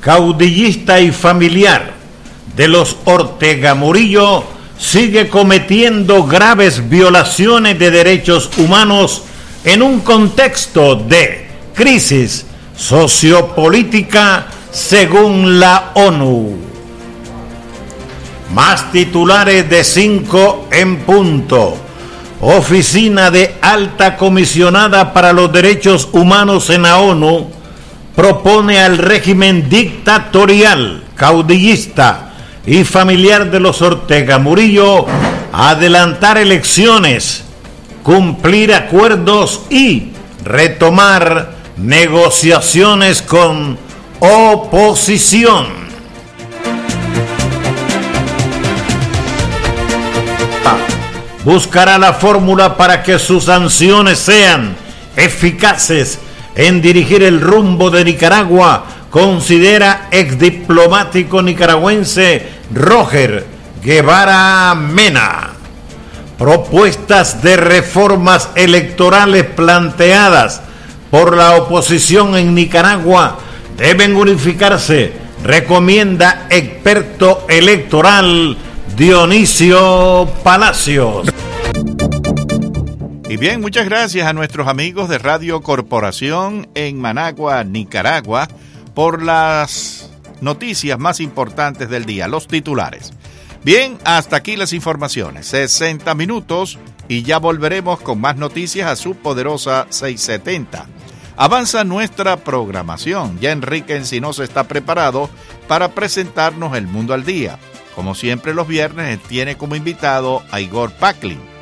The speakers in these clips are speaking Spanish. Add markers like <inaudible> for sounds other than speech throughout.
caudillista y familiar de los Ortega Murillo sigue cometiendo graves violaciones de derechos humanos en un contexto de crisis sociopolítica según la ONU. Más titulares de 5 en punto. Oficina de Alta Comisionada para los Derechos Humanos en la ONU propone al régimen dictatorial, caudillista y familiar de los Ortega Murillo adelantar elecciones, cumplir acuerdos y retomar negociaciones con oposición. buscará la fórmula para que sus sanciones sean eficaces en dirigir el rumbo de Nicaragua, considera ex diplomático nicaragüense Roger Guevara Mena. Propuestas de reformas electorales planteadas por la oposición en Nicaragua deben unificarse, recomienda experto electoral Dionisio Palacios. Y bien, muchas gracias a nuestros amigos de Radio Corporación en Managua, Nicaragua, por las noticias más importantes del día, los titulares. Bien, hasta aquí las informaciones. 60 minutos y ya volveremos con más noticias a su poderosa 670. Avanza nuestra programación. Ya Enrique Encinosa está preparado para presentarnos el mundo al día. Como siempre los viernes tiene como invitado a Igor Packlin.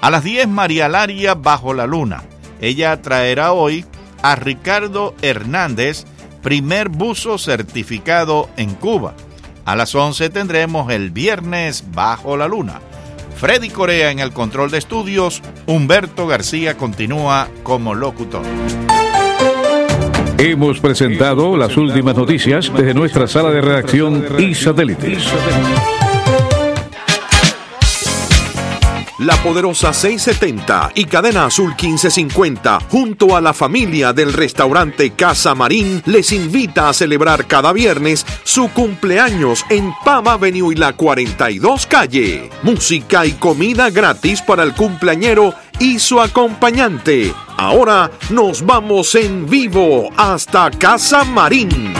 A las 10 María Laria Bajo la Luna. Ella traerá hoy a Ricardo Hernández, primer buzo certificado en Cuba. A las 11 tendremos el viernes Bajo la Luna. Freddy Corea en el control de estudios, Humberto García continúa como locutor. Hemos presentado las últimas noticias desde nuestra sala de redacción y satélites. La poderosa 670 y Cadena Azul 1550, junto a la familia del restaurante Casa Marín, les invita a celebrar cada viernes su cumpleaños en Pam Avenue y la 42 Calle. Música y comida gratis para el cumpleañero y su acompañante. Ahora nos vamos en vivo hasta Casa Marín.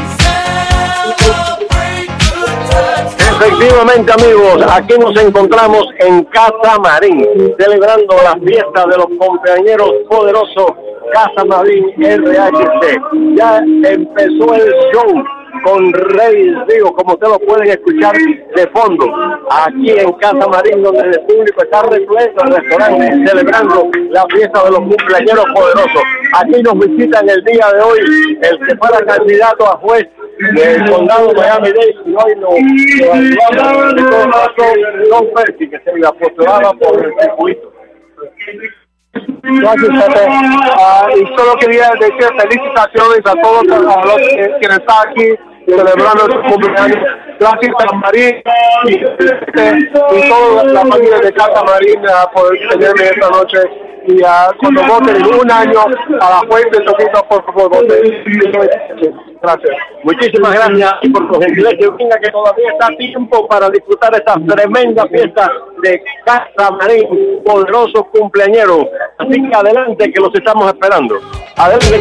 Efectivamente, amigos, aquí nos encontramos en Casa Marín, celebrando la fiesta de los compañeros poderosos Casa Marín RHC. Ya empezó el show con Rey digo, como ustedes lo pueden escuchar de fondo, aquí en Casa Marín, donde el público está repleto el restaurante, celebrando la fiesta de los cumpleaños poderosos. Aquí nos visitan el día de hoy el que fuera candidato a juez del condado Miami-Dade todo Don Percy, que se apostolaba por el circuito. Gracias, Pepe. Uh, y solo quería decir felicitaciones a todos los que, quienes están aquí celebrando su cumpleaños. Gracias a María y, y toda la familia de Casa Marina por tenerme esta noche y uh, cuando voten un año a la fuente Toquito, por favor, voten. Gracias. Muchísimas gracias por su gentileza. Venga que todavía está tiempo para disfrutar esta tremenda fiesta de Casa Marín, poderoso cumpleañero. Así que adelante que los estamos esperando. Adelante.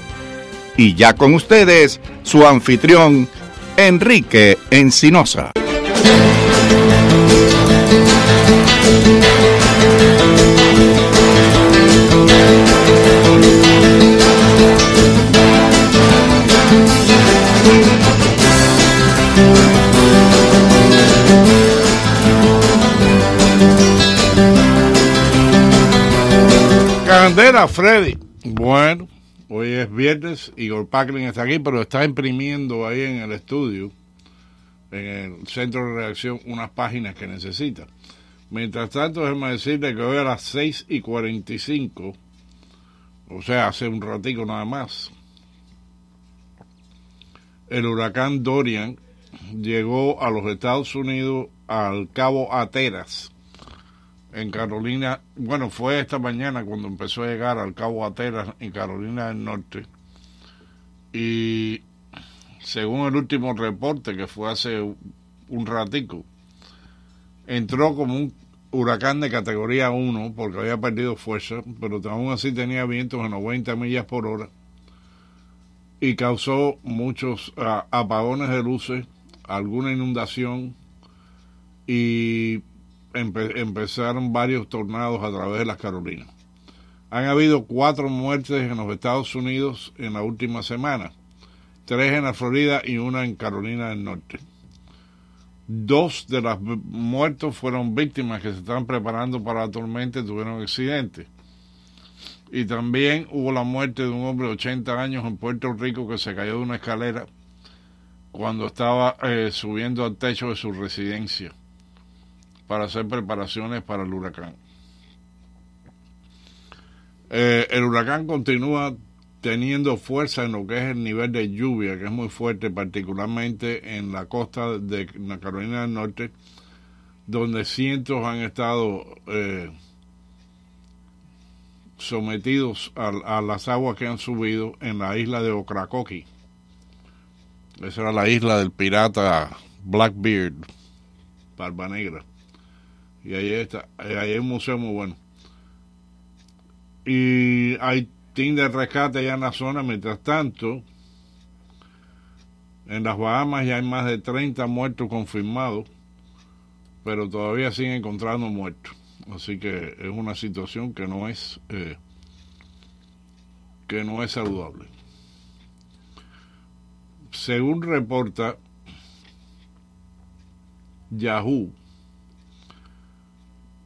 Y ya con ustedes, su anfitrión, Enrique Encinosa. Candela Freddy. Bueno hoy es viernes, Igor Packlin está aquí, pero está imprimiendo ahí en el estudio, en el centro de reacción, unas páginas que necesita. Mientras tanto, déjeme decirle que hoy a las 6 y 45, o sea, hace un ratico nada más, el huracán Dorian llegó a los Estados Unidos al cabo Ateras, en Carolina. Bueno, fue esta mañana cuando empezó a llegar al cabo Ateras, en Carolina del Norte. Y según el último reporte que fue hace un ratico, entró como un huracán de categoría 1 porque había perdido fuerza, pero aún así tenía vientos a 90 millas por hora y causó muchos ah, apagones de luces, alguna inundación y empezaron varios tornados a través de las Carolinas. Han habido cuatro muertes en los Estados Unidos en la última semana, tres en la Florida y una en Carolina del Norte. Dos de los muertos fueron víctimas que se están preparando para la tormenta y tuvieron accidentes. Y también hubo la muerte de un hombre de 80 años en Puerto Rico que se cayó de una escalera cuando estaba eh, subiendo al techo de su residencia para hacer preparaciones para el huracán. Eh, el huracán continúa teniendo fuerza en lo que es el nivel de lluvia, que es muy fuerte, particularmente en la costa de la Carolina del Norte, donde cientos han estado eh, sometidos a, las aguas que han subido en la isla de Ocracoqui. Esa era la isla del pirata Blackbeard, Barba Negra. Y ahí está, ahí hay un museo muy bueno. Y hay team de rescate allá en la zona. Mientras tanto, en las Bahamas ya hay más de 30 muertos confirmados, pero todavía siguen encontrando muertos. Así que es una situación que no es eh, que no es saludable. Según reporta Yahoo,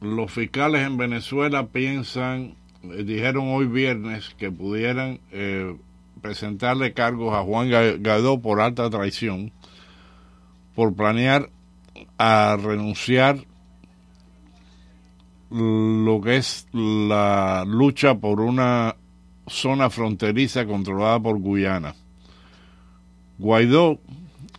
los fiscales en Venezuela piensan, eh, dijeron hoy viernes que pudieran eh, presentarle cargos a Juan Guaidó por alta traición, por planear a renunciar lo que es la lucha por una zona fronteriza controlada por Guyana. Guaidó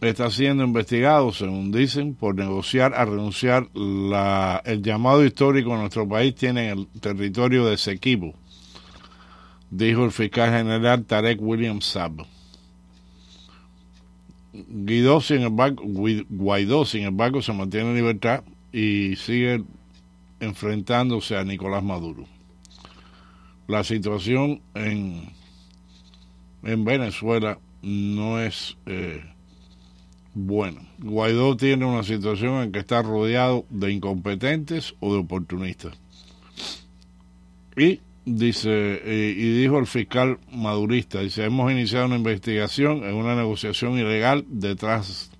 está siendo investigado, según dicen, por negociar a renunciar la, el llamado histórico en nuestro país tiene el territorio de Sequibo, dijo el fiscal general Tarek William Saab. Guaidó, sin embargo, Guaidó, sin embargo, se mantiene en libertad y sigue enfrentándose a Nicolás Maduro. La situación en, en Venezuela no es eh, buena. Guaidó tiene una situación en que está rodeado de incompetentes o de oportunistas. Y dice y dijo el fiscal madurista, dice, hemos iniciado una investigación en una negociación ilegal detrás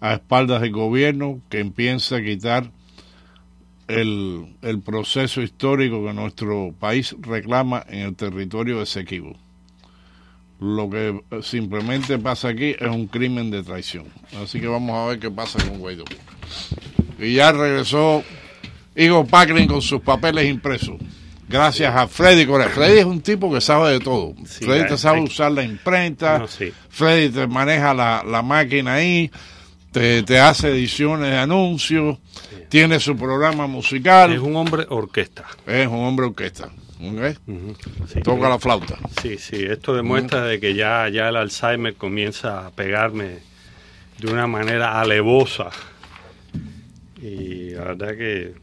a espaldas del gobierno que empieza a quitar el, el, proceso histórico que nuestro país reclama en el territorio de Sequibo. Lo que simplemente pasa aquí es un crimen de traición. Así que vamos a ver qué pasa con Guaidó. Y ya regresó Igor Packlin con sus papeles impresos. Gracias a Freddy Correa. Freddy es un tipo que sabe de todo. Freddy te sabe usar la imprenta. Freddy te maneja la, la máquina ahí. Te, te, hace ediciones de anuncios tiene su programa musical. Es un hombre orquesta. Es un hombre orquesta. Toca la flauta. Sí, sí, esto demuestra de que ya, ya el Alzheimer comienza a pegarme de una manera alevosa. Y la verdad que,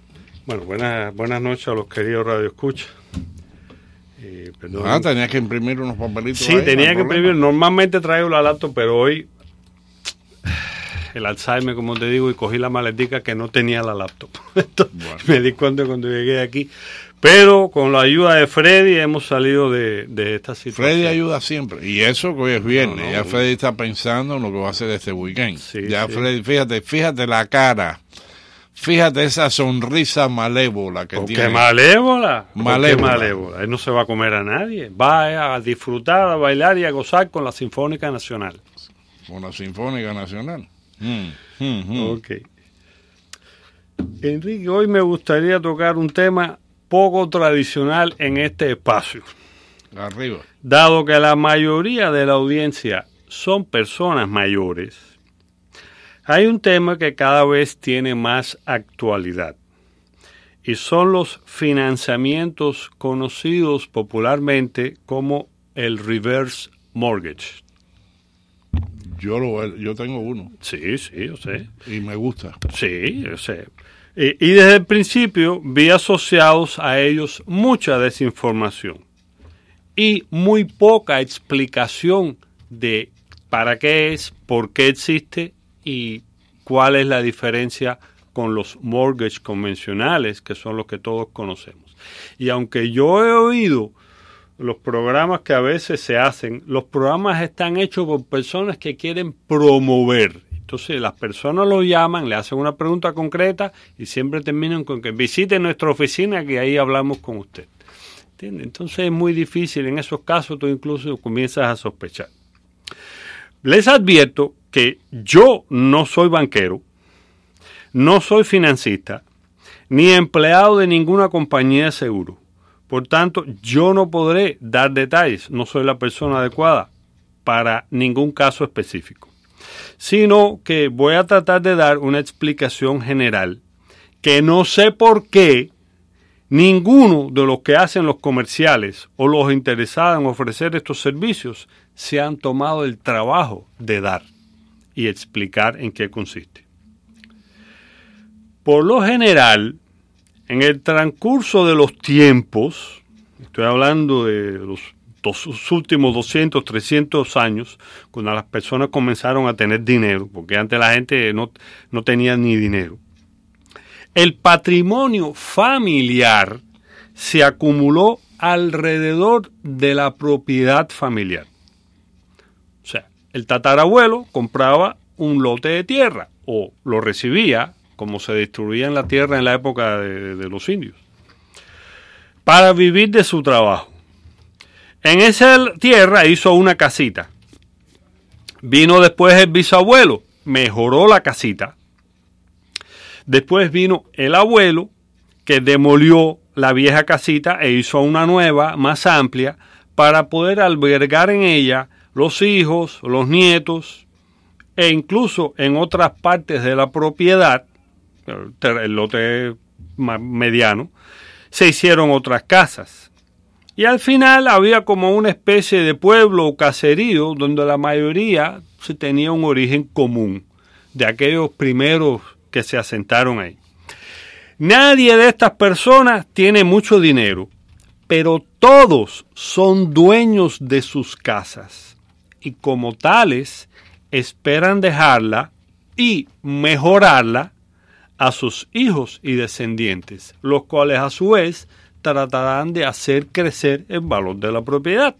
bueno, buenas, buenas noches a los queridos Radio Escucha. ah, tenías que imprimir unos papelitos. Sí, tenía que imprimir. Normalmente traigo la laptop, pero hoy el Alzheimer, como te digo, y cogí la maletica que no tenía la laptop. <laughs> Me di cuenta cuando llegué aquí. Pero con la ayuda de Freddy hemos salido de, esta situación. Freddy ayuda siempre. Y eso que hoy es viernes. ya Freddy está pensando en lo que va a hacer este weekend. ya Freddy, fíjate, fíjate la cara. Fíjate esa sonrisa malévola que Porque tiene. malévola. Porque Malévola. malévola. Él no se va a comer a nadie. Va a disfrutar, a bailar y a gozar con la Sinfónica Nacional. Con la Sinfónica Nacional. Mm, mm, mm. Ok. Enrique, hoy me gustaría tocar un tema poco tradicional en este espacio. Arriba. Dado que la mayoría de la audiencia son personas mayores, hay un tema que cada vez tiene más actualidad y son los financiamientos conocidos popularmente como el reverse mortgage. Yo, lo, yo tengo uno Sí, sí, yo sé. y me gusta. Sí, yo sé. Y, y desde el principio vi asociados a ellos mucha desinformación y muy poca explicación de para qué es, por qué existe y cuál es la diferencia con los mortgage convencionales, que son los que todos conocemos. Y aunque yo he oído los programas que a veces se hacen, los programas están hechos por personas que quieren promover. Entonces las personas lo llaman, le hacen una pregunta concreta y siempre terminan con que visite nuestra oficina que ahí hablamos con usted. Entonces es muy difícil, en esos casos tú incluso comienzas a sospechar. Les advierto que yo no soy banquero, no soy financista, ni empleado de ninguna compañía de seguro. Por tanto, yo no podré dar detalles, no soy la persona adecuada para ningún caso específico, sino que voy a tratar de dar una explicación general que no sé por qué ninguno de los que hacen los comerciales o los interesados en ofrecer estos servicios se han tomado el trabajo de dar y explicar en qué consiste. Por lo general, en el transcurso de los tiempos, estoy hablando de los dos últimos 200, 300 años, cuando las personas comenzaron a tener dinero, porque antes la gente no, no tenía ni dinero, el patrimonio familiar se acumuló alrededor de la propiedad familiar. O sea, el tatarabuelo compraba un lote de tierra o lo recibía, como se destruía en la tierra en la época de los indios, para vivir de su trabajo. En esa tierra hizo una casita. Vino después el bisabuelo, mejoró la casita. Después vino el abuelo, que demolió la vieja casita e hizo una nueva, más amplia, para poder albergar en ella los hijos, los nietos, e incluso en otras partes de la propiedad, el lote mediano, se hicieron otras casas. Y al final había como una especie de pueblo o caserío donde la mayoría se tenía un origen común de aquellos primeros que se asentaron ahí. Nadie de estas personas tiene mucho dinero, pero todos son dueños de sus casas y como tales esperan dejarla y mejorarla a sus hijos y descendientes, los cuales a su vez tratarán de hacer crecer el valor de la propiedad.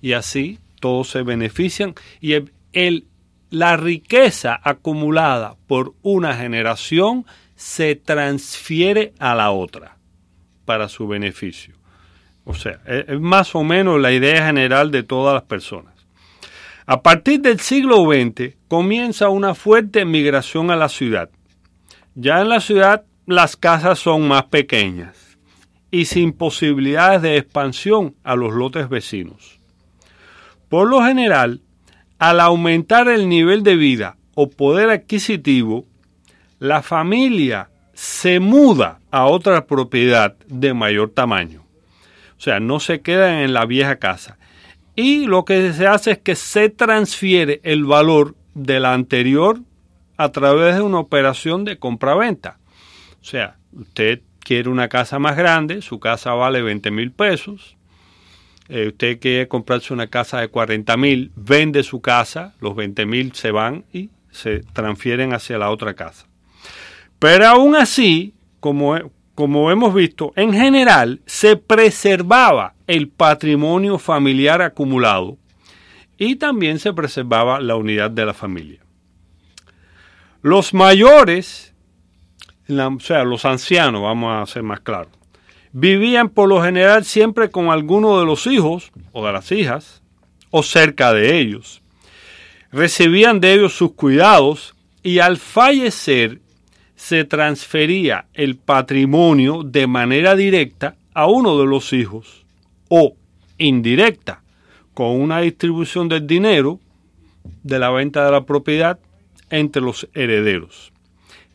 Y así todos se benefician y el, la riqueza acumulada por una generación se transfiere a la otra para su beneficio. O sea, es más o menos la idea general de todas las personas. A partir del siglo XX comienza una fuerte migración a la ciudad. Ya en la ciudad las casas son más pequeñas y sin posibilidades de expansión a los lotes vecinos. Por lo general, al aumentar el nivel de vida o poder adquisitivo, la familia se muda a otra propiedad de mayor tamaño. O sea, no se quedan en la vieja casa. Y lo que se hace es que se transfiere el valor de la anterior a través de una operación de compra-venta. O sea, usted quiere una casa más grande, su casa vale 20 mil pesos, eh, usted quiere comprarse una casa de 40 mil, vende su casa, los 20 mil se van y se transfieren hacia la otra casa. Pero aún así, como, como hemos visto, en general se preservaba el patrimonio familiar acumulado y también se preservaba la unidad de la familia. Los mayores o sea, los ancianos, vamos a ser más claros, vivían por lo general siempre con alguno de los hijos o de las hijas o cerca de ellos. Recibían de ellos sus cuidados y al fallecer se transfería el patrimonio de manera directa a uno de los hijos o indirecta con una distribución del dinero de la venta de la propiedad entre los herederos.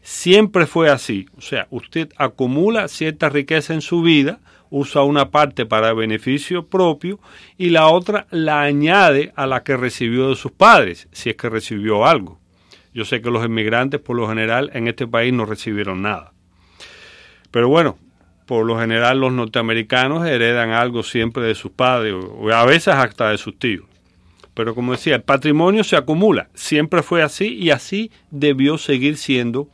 Siempre fue así, o sea, usted acumula cierta riqueza en su vida, usa una parte para beneficio propio y la otra la añade a la que recibió de sus padres, si es que recibió algo. Yo sé que los inmigrantes por lo general en este país no recibieron nada. Pero bueno, por lo general los norteamericanos heredan algo siempre de sus padres o a veces hasta de sus tíos. Pero como decía, el patrimonio se acumula. Siempre fue así y así debió seguir siendo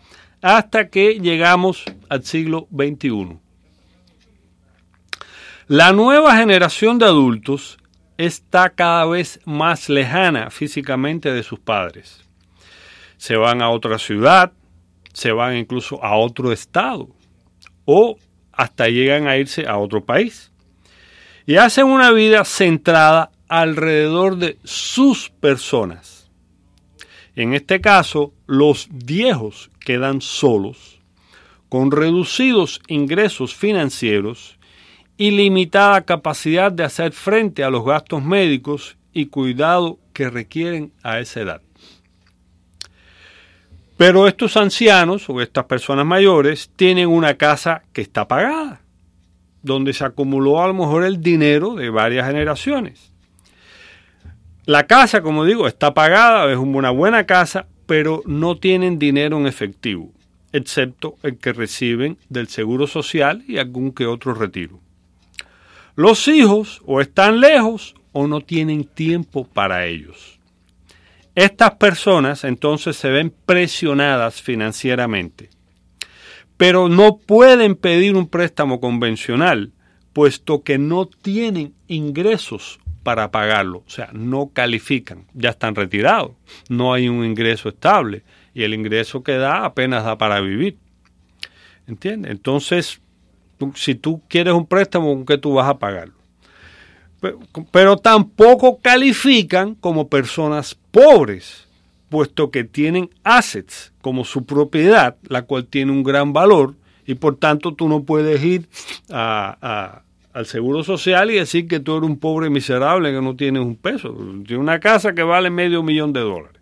hasta que llegamos al siglo XXI. La nueva generación de adultos está cada vez más lejana físicamente de sus padres. Se van a otra ciudad, se van incluso a otro estado o hasta llegan a irse a otro país. Y hacen una vida centrada alrededor de sus personas. En este caso, los viejos quedan solos, con reducidos ingresos financieros y limitada capacidad de hacer frente a los gastos médicos y cuidado que requieren a esa edad. Pero estos ancianos o estas personas mayores tienen una casa que está pagada, donde se acumuló a lo mejor el dinero de varias generaciones. La casa, como digo, está pagada, es una buena casa, pero no tienen dinero en efectivo, excepto el que reciben del Seguro Social y algún que otro retiro. Los hijos o están lejos o no tienen tiempo para ellos. Estas personas entonces se ven presionadas financieramente, pero no pueden pedir un préstamo convencional, puesto que no tienen ingresos para pagarlo. O sea, no califican, ya están retirados, no hay un ingreso estable y el ingreso que da apenas da para vivir. ¿Entiendes? Entonces, si tú quieres un préstamo, ¿con qué tú vas a pagarlo? Pero, pero tampoco califican como personas pobres, puesto que tienen assets como su propiedad, la cual tiene un gran valor y por tanto tú no puedes ir a, al Seguro Social y decir que tú eres un pobre miserable que no tienes un peso. Tienes una casa que vale medio millón de dólares.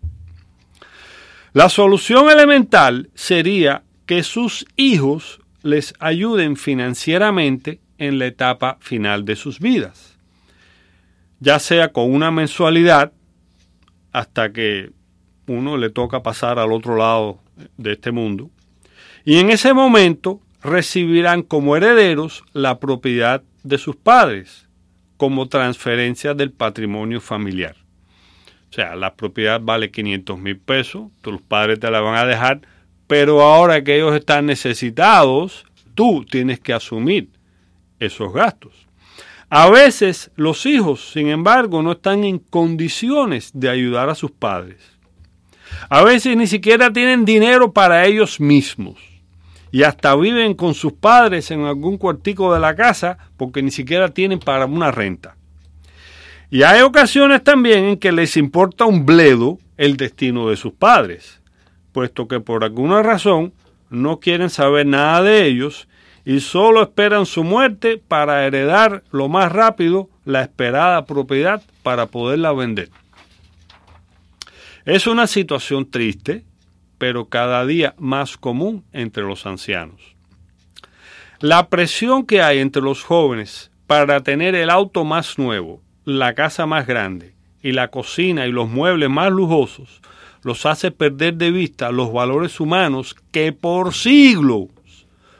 La solución elemental sería que sus hijos les ayuden financieramente en la etapa final de sus vidas, ya sea con una mensualidad hasta que uno le toca pasar al otro lado de este mundo, y en ese momento recibirán como herederos la propiedad de sus padres como transferencia del patrimonio familiar. O sea, la propiedad vale 500 mil pesos, tus padres te la van a dejar, pero ahora que ellos están necesitados, tú tienes que asumir esos gastos. A veces los hijos, sin embargo, no están en condiciones de ayudar a sus padres. A veces ni siquiera tienen dinero para ellos mismos y hasta viven con sus padres en algún cuartico de la casa porque ni siquiera tienen para una renta. Y hay ocasiones también en que les importa un bledo el destino de sus padres, puesto que por alguna razón no quieren saber nada de ellos y solo esperan su muerte para heredar lo más rápido la esperada propiedad para poderla vender. Es una situación triste pero cada día más común entre los ancianos. La presión que hay entre los jóvenes para tener el auto más nuevo, la casa más grande y la cocina y los muebles más lujosos los hace perder de vista los valores humanos que por siglos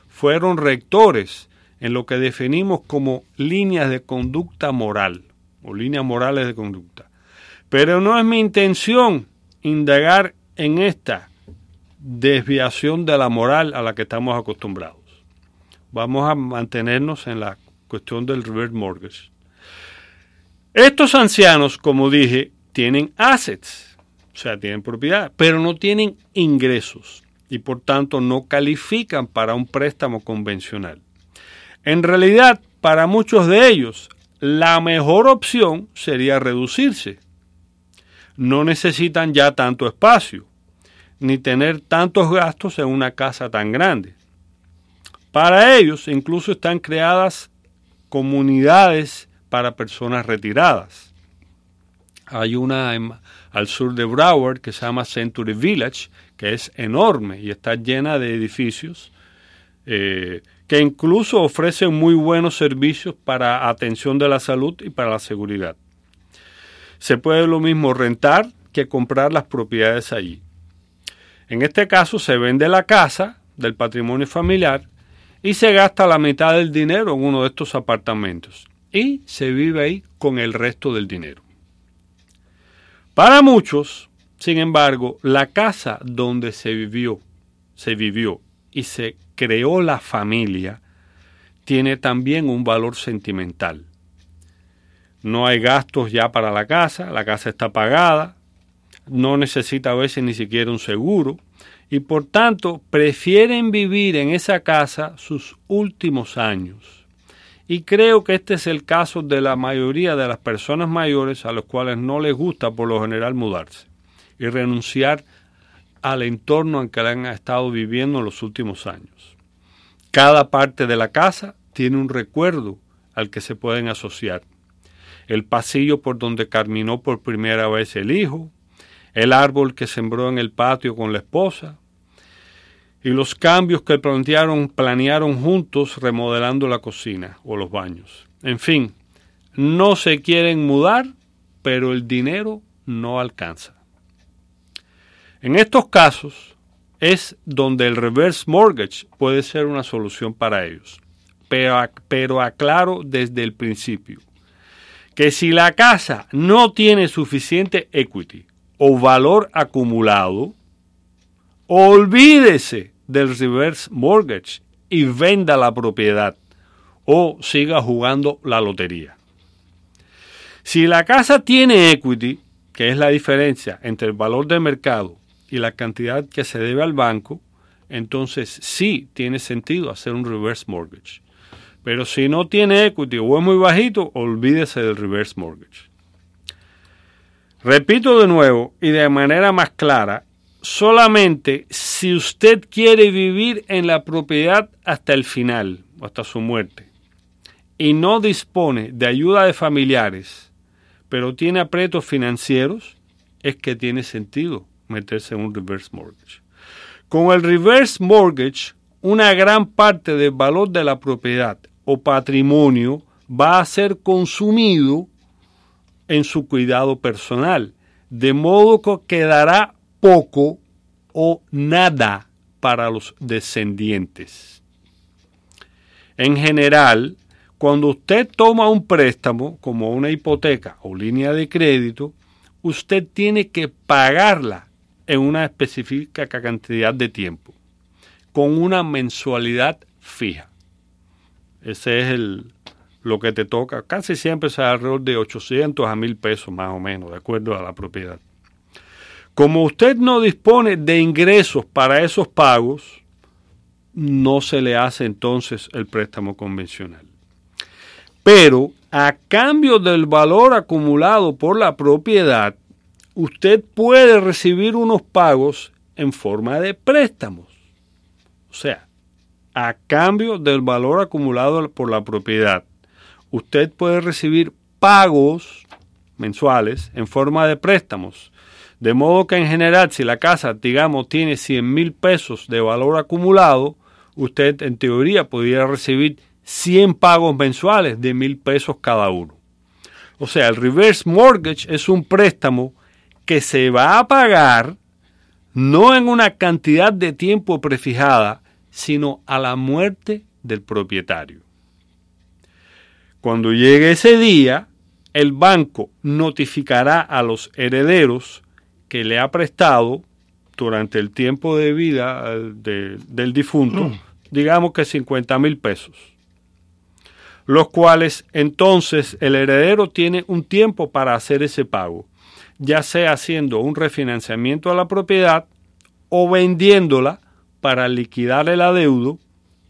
fueron rectores en lo que definimos como líneas de conducta moral o líneas morales de conducta. Pero no es mi intención indagar en esta desviación de la moral a la que estamos acostumbrados. Vamos a mantenernos en la cuestión del reverse mortgage. Estos ancianos, como dije, tienen assets, o sea, tienen propiedad, pero no tienen ingresos. y por tanto no califican para un préstamo convencional. En realidad, para muchos de ellos, la mejor opción sería reducirse. No necesitan ya tanto espacio, ni tener tantos gastos en una casa tan grande. Para ellos incluso están creadas comunidades para personas retiradas. Hay una al sur de Broward que se llama Century Village, que es enorme y está llena de edificios eh, que incluso ofrecen muy buenos servicios para atención de la salud y para la seguridad. Se puede lo mismo rentar que comprar las propiedades allí. En este caso se vende la casa del patrimonio familiar y se gasta la mitad del dinero en uno de estos apartamentos y se vive ahí con el resto del dinero. Para muchos, sin embargo, la casa donde se vivió, se vivió y se creó la familia tiene también un valor sentimental. No hay gastos ya para la casa, la casa está pagada, no necesita a veces ni siquiera un seguro y por tanto prefieren vivir en esa casa sus últimos años. Y creo que este es el caso de la mayoría de las personas mayores a los cuales no les gusta por lo general mudarse y renunciar al entorno en que han estado viviendo en los últimos años. Cada parte de la casa tiene un recuerdo al que se pueden asociar. El pasillo por donde caminó por primera vez el hijo, el árbol que sembró en el patio con la esposa, y los cambios que plantearon, planearon juntos remodelando la cocina o los baños. En fin, no se quieren mudar, pero el dinero no alcanza. En estos casos es donde el reverse mortgage puede ser una solución para ellos. Pero, pero aclaro desde el principio que si la casa no tiene suficiente equity o valor acumulado, olvídese del reverse mortgage y venda la propiedad o siga jugando la lotería. Si la casa tiene equity, que es la diferencia entre el valor de mercado y la cantidad que se debe al banco, entonces sí tiene sentido hacer un reverse mortgage. Pero si no tiene equity o es muy bajito, olvídese del reverse mortgage. Repito de nuevo y de manera más clara, solamente si usted quiere vivir en la propiedad hasta el final, o hasta su muerte, y no dispone de ayuda de familiares, pero tiene apretos financieros, es que tiene sentido meterse en un reverse mortgage. Con el reverse mortgage, una gran parte del valor de la propiedad o patrimonio va a ser consumido en su cuidado personal, de modo que quedará poco o nada para los descendientes. En general, cuando usted toma un préstamo, como una hipoteca o línea de crédito, usted tiene que pagarla en una específica cantidad de tiempo, con una mensualidad fija. Ese es el, lo que te toca. Casi siempre es alrededor de 800 a 1000 pesos más o menos, de acuerdo a la propiedad. Como usted no dispone de ingresos para esos pagos, no se le hace entonces el préstamo convencional. Pero a cambio del valor acumulado por la propiedad, usted puede recibir unos pagos en forma de préstamos. O sea, a cambio del valor acumulado por la propiedad, usted puede recibir pagos mensuales en forma de préstamos. De modo que en general, si la casa, digamos, tiene 100 mil pesos de valor acumulado, usted en teoría podría recibir 100 pagos mensuales de mil pesos cada uno. O sea, el reverse mortgage es un préstamo que se va a pagar no en una cantidad de tiempo prefijada, sino a la muerte del propietario. Cuando llegue ese día, el banco notificará a los herederos que le ha prestado durante el tiempo de vida eh, del difunto, mm. digamos que 50 mil pesos, los cuales entonces el heredero tiene un tiempo para hacer ese pago ya sea haciendo un refinanciamiento a la propiedad o vendiéndola para liquidar el adeudo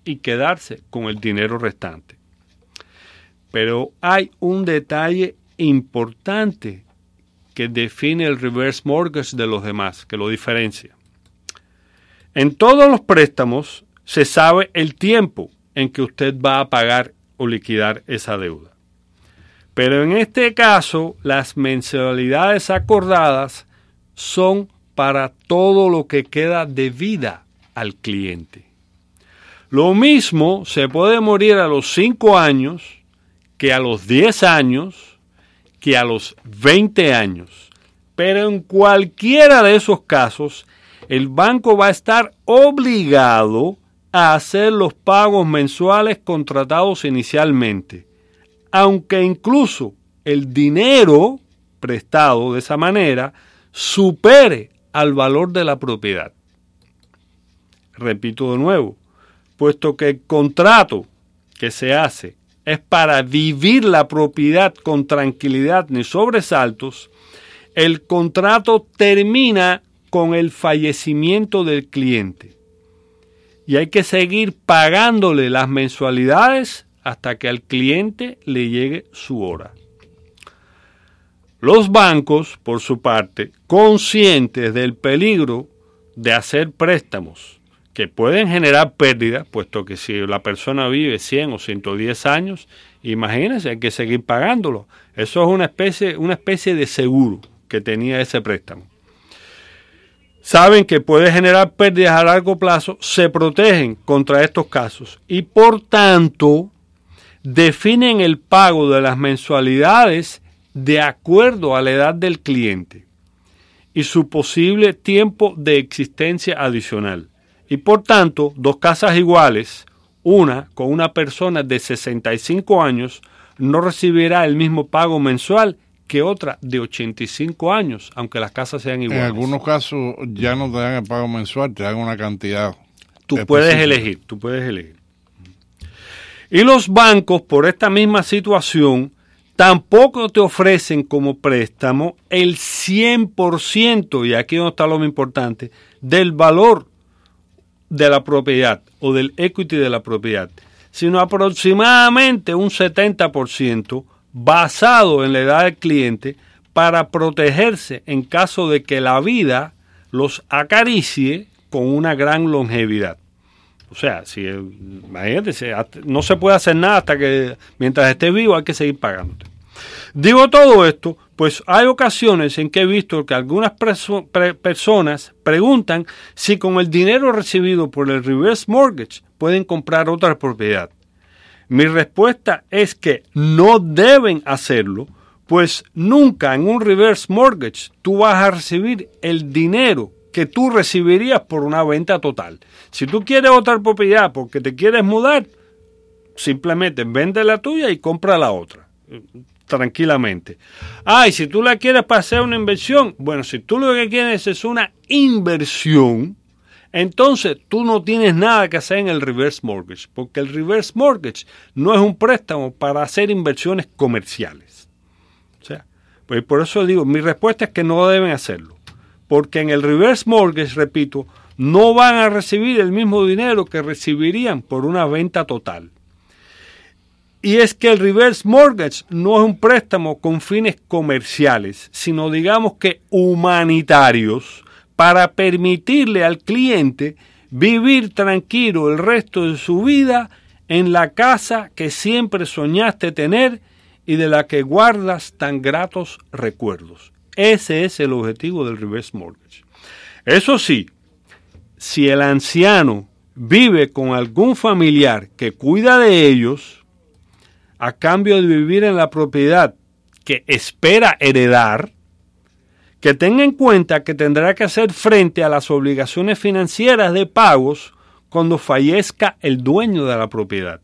y quedarse con el dinero restante. Pero hay un detalle importante que define el reverse mortgage de los demás, que lo diferencia. En todos los préstamos se sabe el tiempo en que usted va a pagar o liquidar esa deuda. Pero en este caso, las mensualidades acordadas son para todo lo que queda de vida al cliente. Lo mismo se puede morir a los 5 años que a los 10 años que a los 20 años. Pero en cualquiera de esos casos, el banco va a estar obligado a hacer los pagos mensuales contratados inicialmente, aunque incluso el dinero prestado de esa manera supere al valor de la propiedad. Repito de nuevo, puesto que el contrato que se hace es para vivir la propiedad con tranquilidad ni sobresaltos, el contrato termina con el fallecimiento del cliente. Y hay que seguir pagándole las mensualidades hasta que al cliente le llegue su hora. Los bancos, por su parte, conscientes del peligro de hacer préstamos que pueden generar pérdidas, puesto que si la persona vive 100 o 110 años, imagínense, hay que seguir pagándolo. Eso es una especie, una especie de seguro que tenía ese préstamo. Saben que puede generar pérdidas a largo plazo, se protegen contra estos casos y por tanto definen el pago de las mensualidades de acuerdo a la edad del cliente y su posible tiempo de existencia adicional. Y por tanto, dos casas iguales, una con una persona de 65 años, no recibirá el mismo pago mensual que otra de 85 años, aunque las casas sean iguales. En algunos casos ya no te dan el pago mensual, te dan una cantidad. Tú puedes elegir, tú puedes elegir. Y los bancos, por esta misma situación, tampoco te ofrecen como préstamo el 100%, y aquí no está lo más importante, del valor de la propiedad o del equity de la propiedad, sino aproximadamente un 70% basado en la edad del cliente para protegerse en caso de que la vida los acaricie con una gran longevidad. O sea, si imagínate, no se puede hacer nada hasta que mientras esté vivo hay que seguir pagándote. Digo todo esto, pues hay ocasiones en que he visto que algunas personas preguntan si con el dinero recibido por el reverse mortgage pueden comprar otra propiedad. Mi respuesta es que no deben hacerlo, pues nunca en un reverse mortgage tú vas a recibir el dinero que tú recibirías por una venta total. Si tú quieres otra propiedad porque te quieres mudar, simplemente vende la tuya y compra la otra tranquilamente. Ay, si tú la quieres para hacer una inversión, bueno, si tú lo que quieres es una inversión, entonces tú no tienes nada que hacer en el reverse mortgage, porque el reverse mortgage no es un préstamo para hacer inversiones comerciales. O sea, pues por eso digo, mi respuesta es que no deben hacerlo, porque en el reverse mortgage, repito, no van a recibir el mismo dinero que recibirían por una venta total. Y es que el reverse mortgage no es un préstamo con fines comerciales, sino digamos que humanitarios, para permitirle al cliente vivir tranquilo el resto de su vida en la casa que siempre soñaste tener y de la que guardas tan gratos recuerdos. Ese es el objetivo del reverse mortgage. Eso sí, si el anciano vive con algún familiar que cuida de ellos, a cambio de vivir en la propiedad que espera heredar, que tenga en cuenta que tendrá que hacer frente a las obligaciones financieras de pagos cuando fallezca el dueño de la propiedad.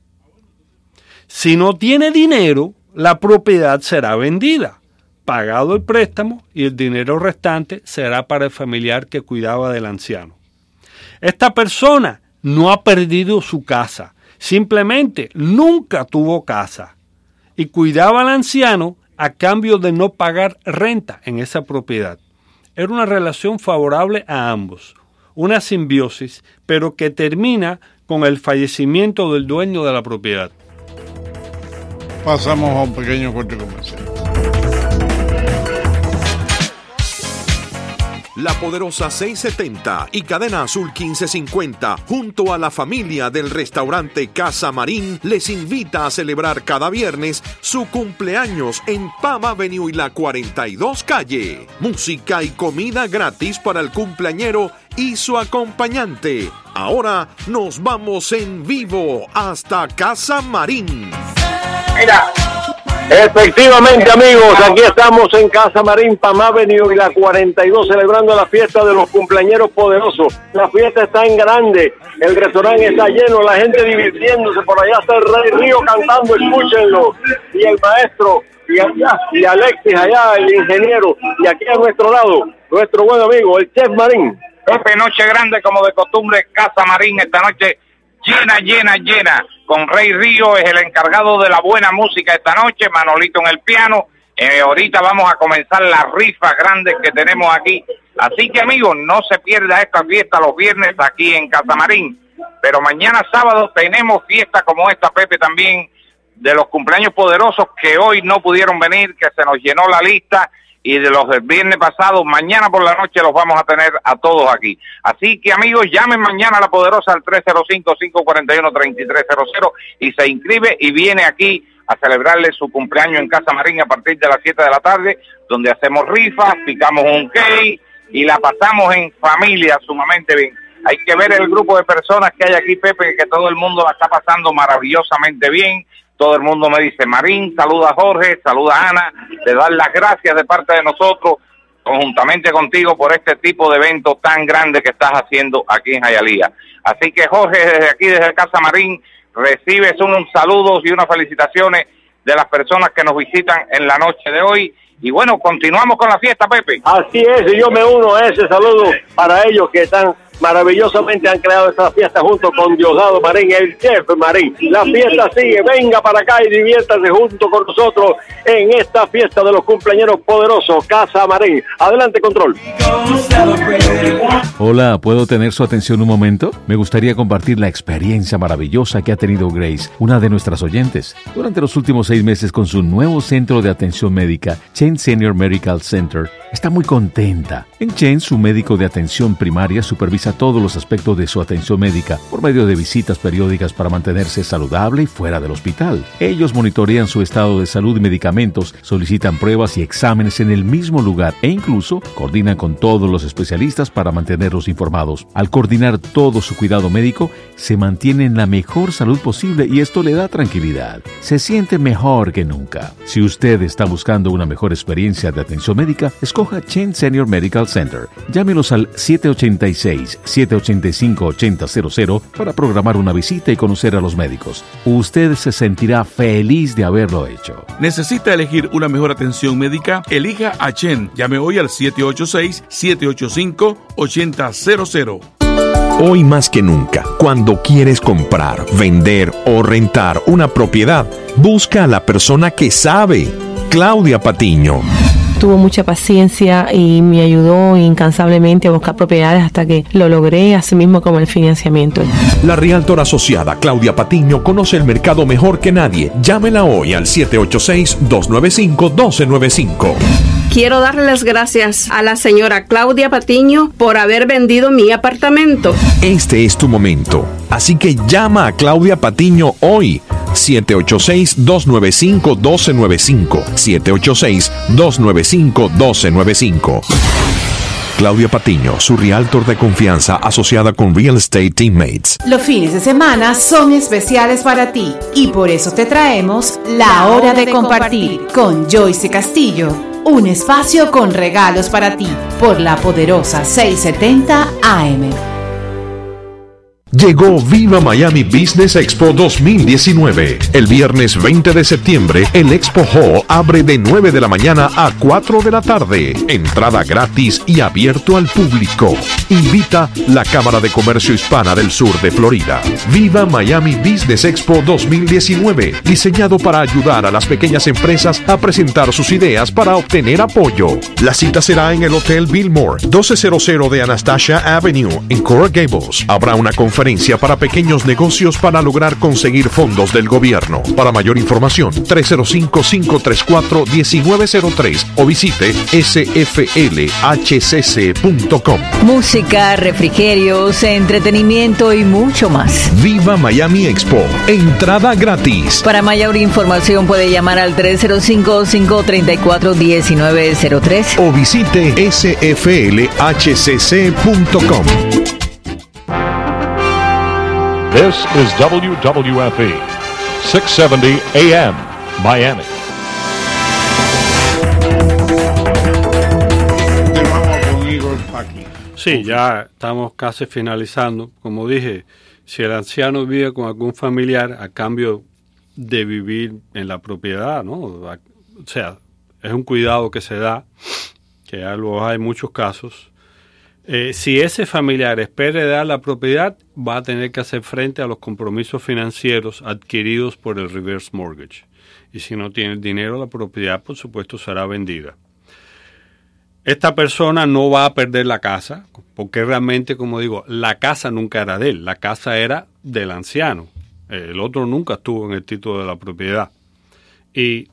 Si no tiene dinero, la propiedad será vendida, pagado el préstamo y el dinero restante será para el familiar que cuidaba del anciano. Esta persona no ha perdido su casa, Simplemente nunca tuvo casa y cuidaba al anciano a cambio de no pagar renta en esa propiedad. Era una relación favorable a ambos. una simbiosis, pero que termina con el fallecimiento del dueño de la propiedad. Pasamos a un pequeño corte comercial. La Poderosa 670 y Cadena Azul 1550, junto a la familia del restaurante Casa Marín, les invita a celebrar cada viernes su cumpleaños en Pam Avenue y la 42 Calle. Música y comida gratis para el cumpleañero y su acompañante. Ahora nos vamos en vivo hasta Casa Marín. Mira, efectivamente amigos, aquí estamos en Casa Marín, Pam Avenue y la 42 celebrando la fiesta de los cumpleañeros poderosos. La fiesta está en grande, el restaurante está lleno, la gente divirtiéndose, por allá está el Rey Río cantando, escúchenlo, y el maestro, y allá, y Alexis allá, el ingeniero, y aquí a nuestro lado, nuestro buen amigo, el Chef Marín. Pepe, noche grande como de costumbre, Casa Marín esta noche llena, llena, llena. Con Rey Río es el encargado de la buena música esta noche, Manolito en el piano. Eh, ahorita vamos a comenzar las rifas grandes que tenemos aquí. Así que amigos, no se pierda esta fiesta los viernes aquí en Casa Marín. Pero mañana sábado tenemos fiesta como esta, Pepe, también de los cumpleaños poderosos que hoy no pudieron venir, que se nos llenó la lista y de los del viernes pasado, mañana por la noche los vamos a tener a todos aquí. Así que amigos, llamen mañana a la poderosa al 305-541-3300 y se inscribe y viene aquí a celebrarle su cumpleaños en Casa Marín a partir de las 7 de la tarde, donde hacemos rifas, picamos un cake y la pasamos en familia sumamente bien. Hay que ver el grupo de personas que hay aquí, Pepe, que todo el mundo la está pasando maravillosamente bien todo el mundo me dice, Marín, saluda a Jorge, saluda a Ana, le dan las gracias de parte de nosotros, conjuntamente contigo, por este tipo de evento tan grande que estás haciendo aquí en Jayalía. Así que Jorge, desde aquí, desde Casa Marín, recibes unos saludos y unas felicitaciones de las personas que nos visitan en la noche de hoy. Y bueno, continuamos con la fiesta, Pepe. Así es, y yo me uno a ese saludo para ellos que están maravillosamente han creado esta fiesta junto con Diosdado Marín, el chef Marín. La fiesta sigue, venga para acá y diviértase junto con nosotros en esta fiesta de los cumpleaños poderosos, Casa Marín. Adelante, control. Hola, ¿puedo tener su atención un momento? Me gustaría compartir la experiencia maravillosa que ha tenido Grace, una de nuestras oyentes, durante los últimos seis meses con su nuevo centro de atención médica, Chain Senior Medical Center. Está muy contenta. En Chain, su médico de atención primaria supervisa todos los aspectos de su atención médica por medio de visitas periódicas para mantenerse saludable y fuera del hospital. Ellos monitorean su estado de salud y medicamentos, solicitan pruebas y exámenes en el mismo lugar e incluso coordinan con todos los especialistas para mantenerlos informados. Al coordinar todo su cuidado médico, se mantiene en la mejor salud posible y esto le da tranquilidad. Se siente mejor que nunca. Si usted está buscando una mejor experiencia de atención médica, escoja Chain Senior Medical Center. Llámenos al 786-785-8000 para programar una visita y conocer a los médicos. Usted se sentirá feliz de haberlo hecho. ¿Necesita elegir una mejor atención médica? Elija a Chen. Llame hoy al 786-785-8000. Hoy más que nunca, cuando quieres comprar, vender o rentar una propiedad, busca a la persona que sabe. Claudia Patiño. Tuvo mucha paciencia y me ayudó incansablemente a buscar propiedades hasta que lo logré, así mismo como el financiamiento. La Realtor Asociada Claudia Patiño conoce el mercado mejor que nadie. Llámela hoy al 786-295-1295. Quiero darle las gracias a la señora Claudia Patiño por haber vendido mi apartamento. Este es tu momento, así que llama a Claudia Patiño hoy. 786-295-1295. 786-295-1295. Claudia Patiño, su realtor de confianza asociada con Real Estate Teammates. Los fines de semana son especiales para ti y por eso te traemos La Hora de Compartir con Joyce Castillo. Un espacio con regalos para ti por la poderosa 670 AM. Llegó Viva Miami Business Expo 2019. El viernes 20 de septiembre, el Expo Hall abre de 9 de la mañana a 4 de la tarde. Entrada gratis y abierto al público. Invita la Cámara de Comercio Hispana del Sur de Florida. Viva Miami Business Expo 2019, diseñado para ayudar a las pequeñas empresas a presentar sus ideas para obtener apoyo. La cita será en el Hotel Billmore, 1200 de Anastasia Avenue, en Coral Gables. Habrá una conferencia para pequeños negocios para lograr conseguir fondos del gobierno. Para mayor información, 305-534-1903 o visite sflhcc.com. Música, refrigerios, entretenimiento y mucho más. Viva Miami Expo. Entrada gratis. Para mayor información puede llamar al 305-534-1903 o visite sflhcc.com. This is WWFE, 670 AM, Miami. Sí, ya estamos casi finalizando. Como dije, si el anciano vive con algún familiar a cambio de vivir en la propiedad, ¿no? O sea, es un cuidado que se da, que ya lo hay muchos casos. Eh, si ese familiar espera dar la propiedad, va a tener que hacer frente a los compromisos financieros adquiridos por el reverse mortgage. Y si no tiene dinero, la propiedad, por supuesto, será vendida. Esta persona no va a perder la casa, porque realmente, como digo, la casa nunca era de él, la casa era del anciano. El otro nunca estuvo en el título de la propiedad. Y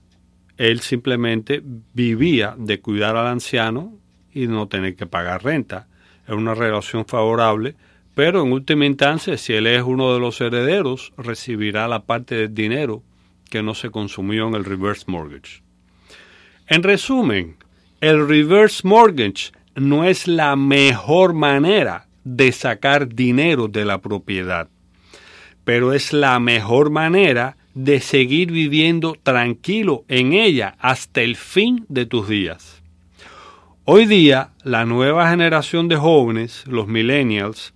él simplemente vivía de cuidar al anciano y no tener que pagar renta es una relación favorable, pero en última instancia, si él es uno de los herederos, recibirá la parte del dinero que no se consumió en el reverse mortgage. En resumen, el reverse mortgage no es la mejor manera de sacar dinero de la propiedad, pero es la mejor manera de seguir viviendo tranquilo en ella hasta el fin de tus días. Hoy día, la nueva generación de jóvenes, los millennials,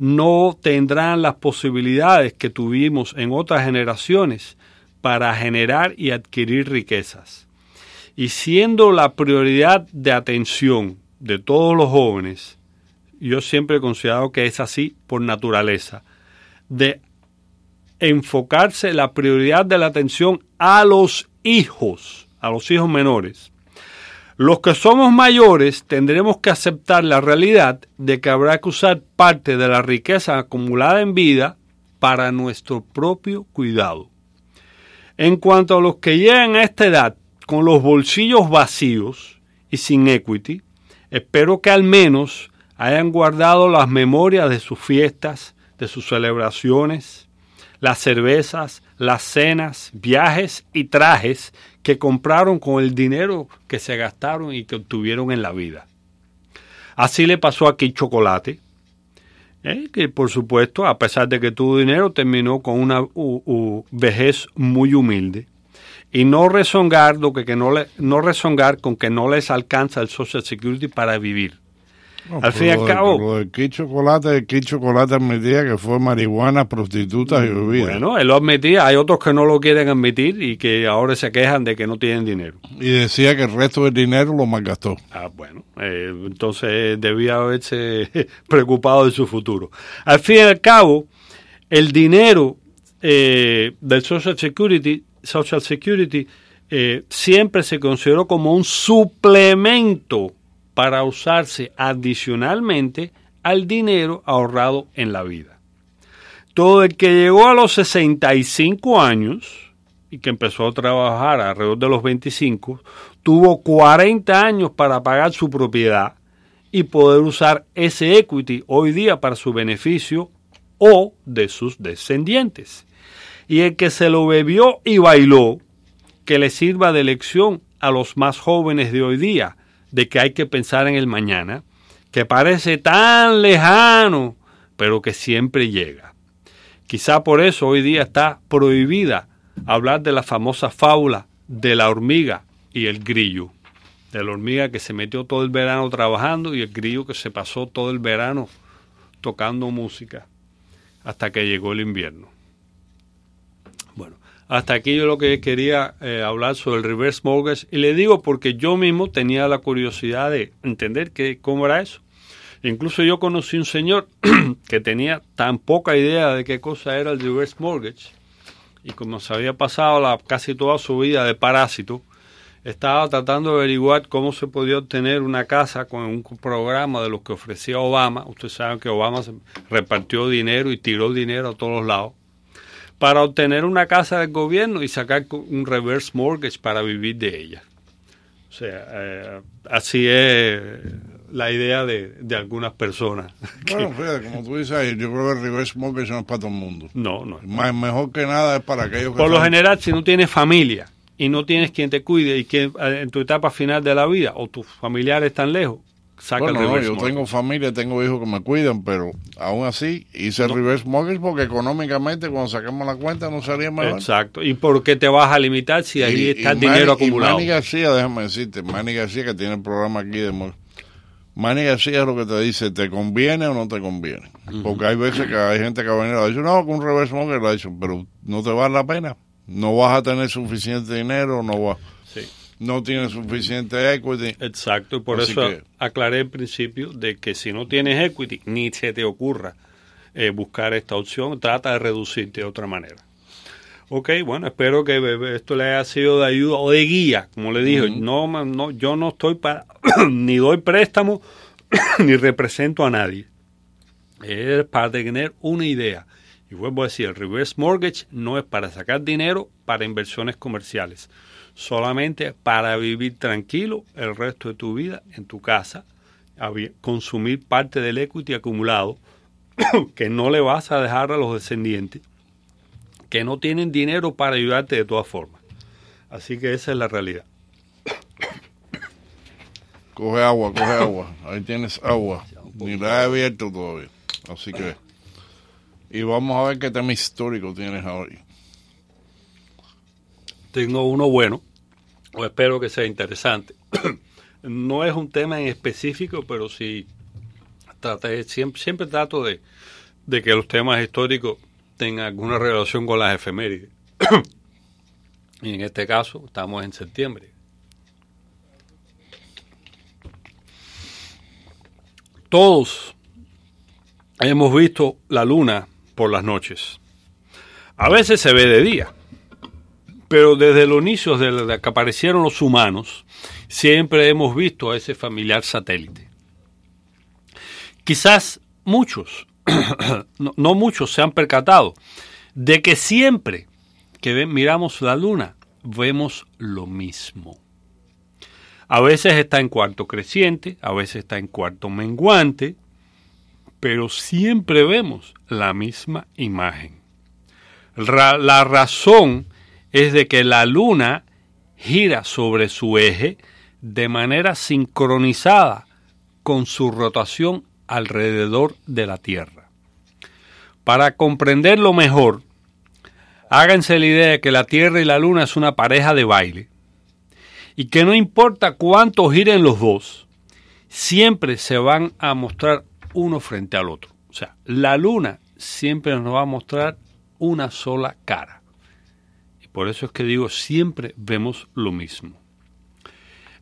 no tendrán las posibilidades que tuvimos en otras generaciones para generar y adquirir riquezas. Y siendo la prioridad de atención de todos los jóvenes, yo siempre he considerado que es así por naturaleza, de enfocarse la prioridad de la atención a los hijos, a los hijos menores, los que somos mayores tendremos que aceptar la realidad de que habrá que usar parte de la riqueza acumulada en vida para nuestro propio cuidado. En cuanto a los que llegan a esta edad con los bolsillos vacíos y sin equity, espero que al menos hayan guardado las memorias de sus fiestas, de sus celebraciones, las cervezas, las cenas, viajes y trajes que compraron con el dinero que se gastaron y que obtuvieron en la vida. Así le pasó a Kid Chocolate, ¿eh? que por supuesto, a pesar de que tuvo dinero, terminó con una vejez muy humilde. Y no rezongar, lo que, que no, le, no rezongar con que no les alcanza el Social Security para vivir. Al fin y al cabo. Lo del Kid Chocolate, el Kid Chocolate admitía que fue marihuana, prostitutas y bebidas. Bueno, él lo admitía. Hay otros que no lo quieren admitir y que ahora se quejan de que no tienen dinero. Y decía que el resto del dinero lo malgastó. Ah, bueno. Eh, entonces debía haberse <laughs> preocupado de su futuro. Al fin y al cabo, el dinero eh, del Social Security, Social Security eh, siempre se consideró como un suplemento para usarse adicionalmente al dinero ahorrado en la vida. Todo el que llegó a los 65 años y que empezó a trabajar alrededor de los 25, tuvo 40 años para pagar su propiedad y poder usar ese equity hoy día para su beneficio o de sus descendientes. Y el que se lo bebió y bailó, que le sirva de lección a los más jóvenes de hoy día, de que hay que pensar en el mañana, que parece tan lejano, pero que siempre llega. Quizá por eso hoy día está prohibida hablar de la famosa fábula de la hormiga y el grillo. De la hormiga que se metió todo el verano trabajando y el grillo que se pasó todo el verano tocando música. hasta que llegó el invierno. Bueno, hasta aquí yo lo que quería eh, hablar sobre el reverse mortgage y le digo porque yo mismo tenía la curiosidad de entender que, cómo era eso. Incluso yo conocí un señor <clears throat> que tenía tan poca idea de qué cosa era el reverse mortgage y como se había pasado la, casi toda su vida de parásito, estaba tratando de averiguar cómo se podía obtener una casa con un programa de los que ofrecía Obama. Ustedes saben que Obama repartió dinero y tiró dinero a todos lados para obtener una casa del gobierno y sacar un reverse mortgage para vivir de ella. O sea, eh, así es la idea de, algunas personas. <laughs> Bueno, fíjate, como tú dices, yo creo que el reverse mortgage no es para todo el mundo. No, no. Más, mejor que nada es para aquellos que... Por lo general, si no tienes familia y no tienes quien te cuide y que en tu etapa final de la vida o tus familiares están lejos, saca bueno, el reverse no, yo tengo familia, tengo hijos que me cuidan, pero aún así hice el reverse mortgage porque económicamente cuando sacamos la cuenta no salía mejor. Exacto. ¿Y por qué te vas a limitar si ahí está el dinero acumulado? Y Manny García, déjame decirte, Manny García que tiene el programa aquí de Manny García es lo que te dice, ¿te conviene o no te conviene? Porque hay veces que hay gente que va a venir a decir, no, con un reverse mortgage lo ha dicho, pero no te vale la pena no vas a tener suficiente dinero, no va, no tienes suficiente equity. Exacto, y por eso aclaré en principio de que si no tienes equity, ni se te ocurra eh, buscar esta opción, trata de reducirte de otra manera. Ok, bueno, espero que esto le haya sido de ayuda o de guía, como le dije. no, no, yo no estoy para, <coughs> ni doy préstamo, <coughs> ni represento a nadie. Es para tener una idea y vuelvo a decir, el reverse mortgage no es para sacar dinero para inversiones comerciales, solamente para vivir tranquilo el resto de tu vida en tu casa, consumir parte del equity acumulado <coughs> que no le vas a dejar a los descendientes, que no tienen dinero para ayudarte de todas formas. Así que esa es la realidad. Coge agua, coge agua. Ahí tienes agua. Ni la he abierto todavía. Así que... Y vamos a ver qué tema histórico tienes ahora. Tengo uno bueno, o espero que sea interesante. <clears throat> no es un tema en específico, pero sí traté, siempre, siempre trato de, de que los temas históricos tengan alguna relación con las efemérides. <clears throat> y en este caso estamos en septiembre. Todos hemos visto la luna por las noches. A veces se ve de día, pero desde los inicios de que aparecieron los humanos, siempre hemos visto a ese familiar satélite. Quizás muchos, <clears throat> no, muchos se han percatado de que siempre que miramos la luna, vemos lo mismo. A veces está en cuarto creciente, a veces está en cuarto menguante, pero siempre vemos la misma imagen. la razón es de que la luna gira sobre su eje de manera sincronizada con su rotación alrededor de la Tierra. Para comprenderlo mejor, háganse la idea de que la Tierra y la Luna es una pareja de baile y que no importa cuánto giren los dos, siempre se van a mostrar uno frente al otro. O sea, la luna siempre nos va a mostrar una sola cara. Y por eso es que digo, siempre vemos lo mismo.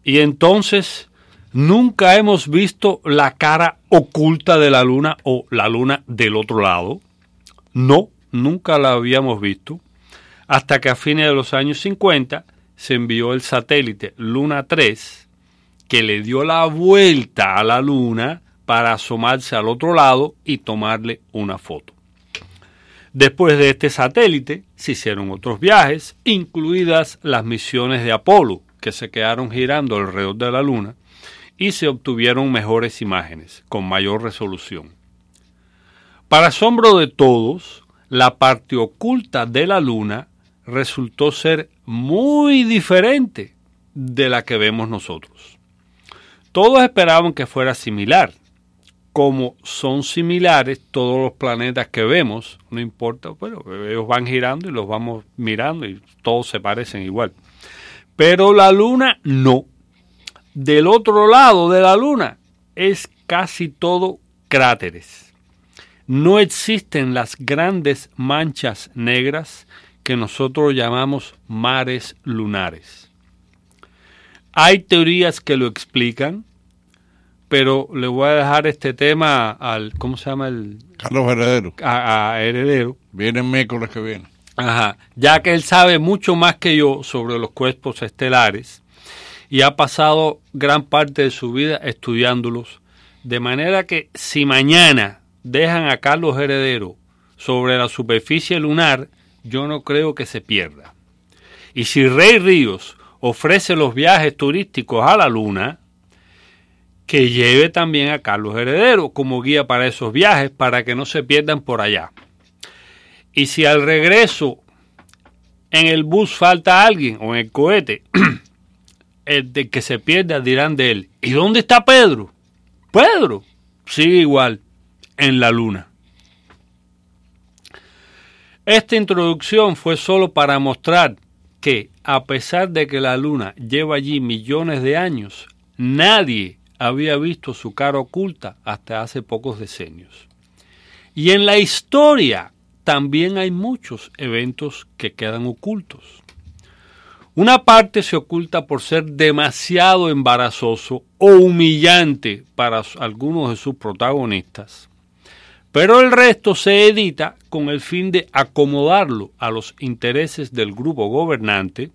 Y entonces, nunca hemos visto la cara oculta de la luna o la luna del otro lado. No, nunca la habíamos visto. Hasta que a fines de los años 50 se envió el satélite Luna 3, que le dio la vuelta a la luna para asomarse al otro lado y tomarle una foto. Después de este satélite se hicieron otros viajes, incluidas las misiones de Apolo, que se quedaron girando alrededor de la Luna, y se obtuvieron mejores imágenes, con mayor resolución. Para asombro de todos, la parte oculta de la Luna resultó ser muy diferente de la que vemos nosotros. Todos esperaban que fuera similar, como son similares todos los planetas que vemos, no importa, bueno, ellos van girando y los vamos mirando y todos se parecen igual. Pero la luna no. Del otro lado de la luna es casi todo cráteres. no existen las grandes manchas negras que nosotros llamamos mares lunares. Hay teorías que lo explican, pero le voy a dejar este tema al, ¿cómo se llama el? Carlos Heredero. A, a Heredero. Viene el miércoles que viene. Ajá, ya que él sabe mucho más que yo sobre los cuerpos estelares y ha pasado gran parte de su vida estudiándolos, de manera que si mañana dejan a Carlos Heredero sobre la superficie lunar, yo no creo que se pierda. Y si Rey Ríos ofrece los viajes turísticos a la luna, que lleve también a Carlos Heredero como guía para esos viajes para que no se pierdan por allá. Y si al regreso en el bus falta alguien o en el cohete, <clears throat> el de que se pierda dirán de él, ¿y dónde está Pedro? Pedro sigue igual en la luna. Esta introducción fue solo para mostrar que, a pesar de que la luna lleva allí millones de años, nadie había visto su cara oculta hasta hace pocos decenios. Y en la historia también hay muchos eventos que quedan ocultos. Una parte se oculta por ser demasiado embarazoso o humillante para algunos de sus protagonistas, pero el resto se edita con el fin de acomodarlo a los intereses del grupo gobernante,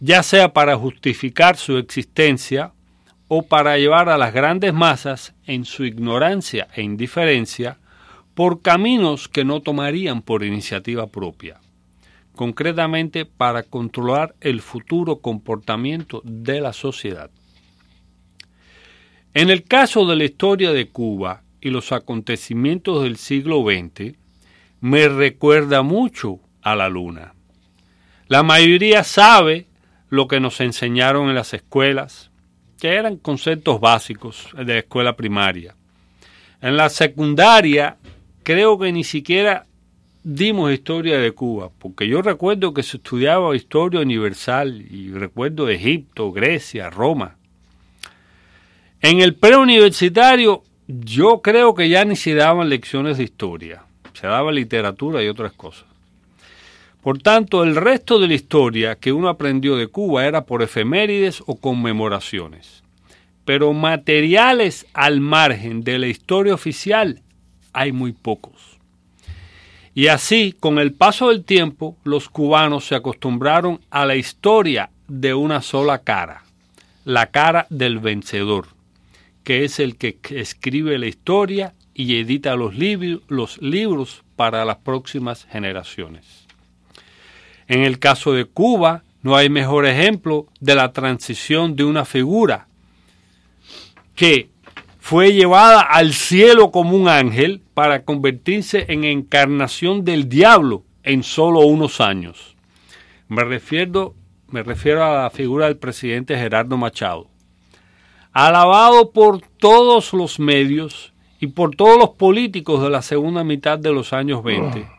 ya sea para justificar su existencia o para llevar a las grandes masas en su ignorancia e indiferencia por caminos que no tomarían por iniciativa propia, concretamente para controlar el futuro comportamiento de la sociedad. En el caso de la historia de Cuba y los acontecimientos del siglo XX, me recuerda mucho a la luna. La mayoría sabe lo que nos enseñaron en las escuelas, que eran conceptos básicos de la escuela primaria. En la secundaria creo que ni siquiera dimos historia de Cuba, porque yo recuerdo que se estudiaba historia universal y recuerdo Egipto, Grecia, Roma. En el preuniversitario yo creo que ya ni se daban lecciones de historia, se daba literatura y otras cosas. Por tanto, el resto de la historia que uno aprendió de Cuba era por efemérides o conmemoraciones. Pero materiales al margen de la historia oficial hay muy pocos. Y así, con el paso del tiempo, los cubanos se acostumbraron a la historia de una sola cara, la cara del vencedor, que es el que escribe la historia y edita los, los libros para las próximas generaciones. En el caso de Cuba, no hay mejor ejemplo de la transición de una figura que fue llevada al cielo como un ángel para convertirse en encarnación del diablo en solo unos años. Me refiero, me refiero a la figura del presidente Gerardo Machado. Alabado por todos los medios y por todos los políticos de la segunda mitad de los años 20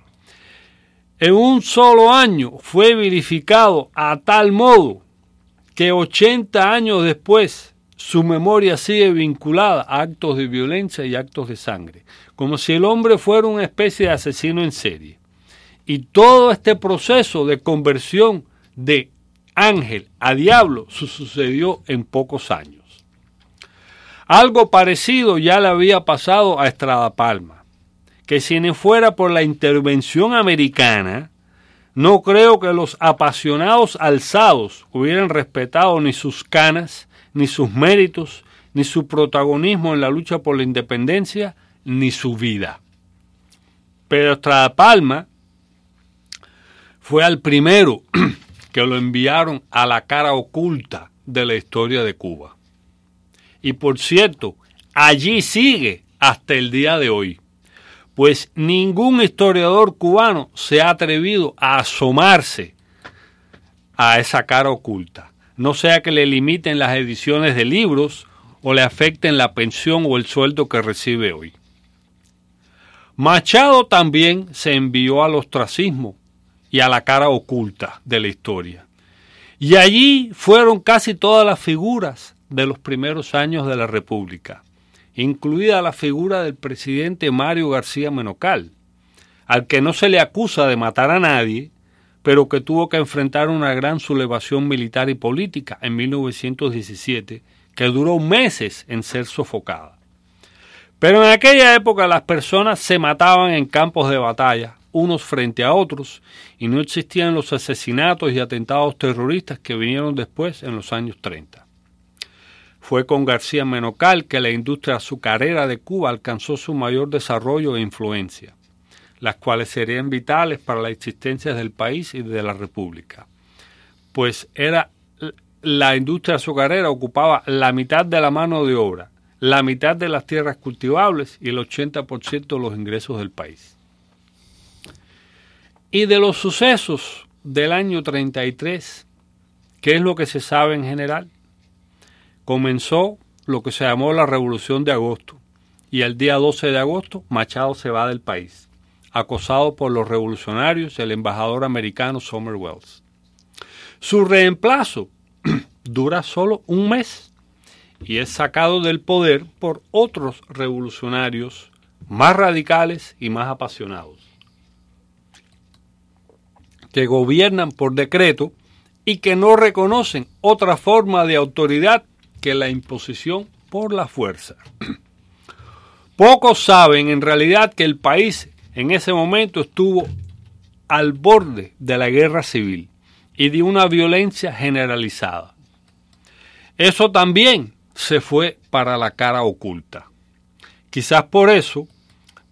en un solo año fue verificado a tal modo que 80 años después su memoria sigue vinculada a actos de violencia y actos de sangre, como si el hombre fuera una especie de asesino en serie. Y todo este proceso de conversión de ángel a diablo sucedió en pocos años. Algo parecido ya le había pasado a Estrada Palma que si no fuera por la intervención americana, no creo que los apasionados alzados hubieran respetado ni sus canas, ni sus méritos, ni su protagonismo en la lucha por la independencia, ni su vida. Pero Estrada Palma fue al primero <clears throat> que lo enviaron a la cara oculta de la historia de Cuba. Y por cierto, allí sigue hasta el día de hoy pues ningún historiador cubano se ha atrevido a asomarse a esa cara oculta, no sea que le limiten las ediciones de libros o le afecten la pensión o el sueldo que recibe hoy. Machado también se envió al ostracismo y a la cara oculta de la historia. Y allí fueron casi todas las figuras de los primeros años de la República incluida la figura del presidente Mario García Menocal, al que no se le acusa de matar a nadie, pero que tuvo que enfrentar una gran sublevación militar y política en 1917, que duró meses en ser sofocada. Pero en aquella época las personas se mataban en campos de batalla, unos frente a otros, y no existían los asesinatos y atentados terroristas que vinieron después en los años 30. Fue con García Menocal que la industria azucarera de Cuba alcanzó su mayor desarrollo e influencia, las cuales serían vitales para la existencia del país y de la República. Pues era la industria azucarera ocupaba la mitad de la mano de obra, la mitad de las tierras cultivables y el 80% de los ingresos del país. Y de los sucesos del año 33, ¿qué es lo que se sabe en general? Comenzó lo que se llamó la Revolución de Agosto y el día 12 de agosto Machado se va del país, acosado por los revolucionarios y el embajador americano Summer Wells. Su reemplazo <clears throat> dura solo un mes y es sacado del poder por otros revolucionarios más radicales y más apasionados, que gobiernan por decreto y que no reconocen otra forma de autoridad que la imposición por la fuerza. Pocos saben en realidad que el país en ese momento estuvo al borde de la guerra civil y de una violencia generalizada. Eso también se fue para la cara oculta. Quizás por eso,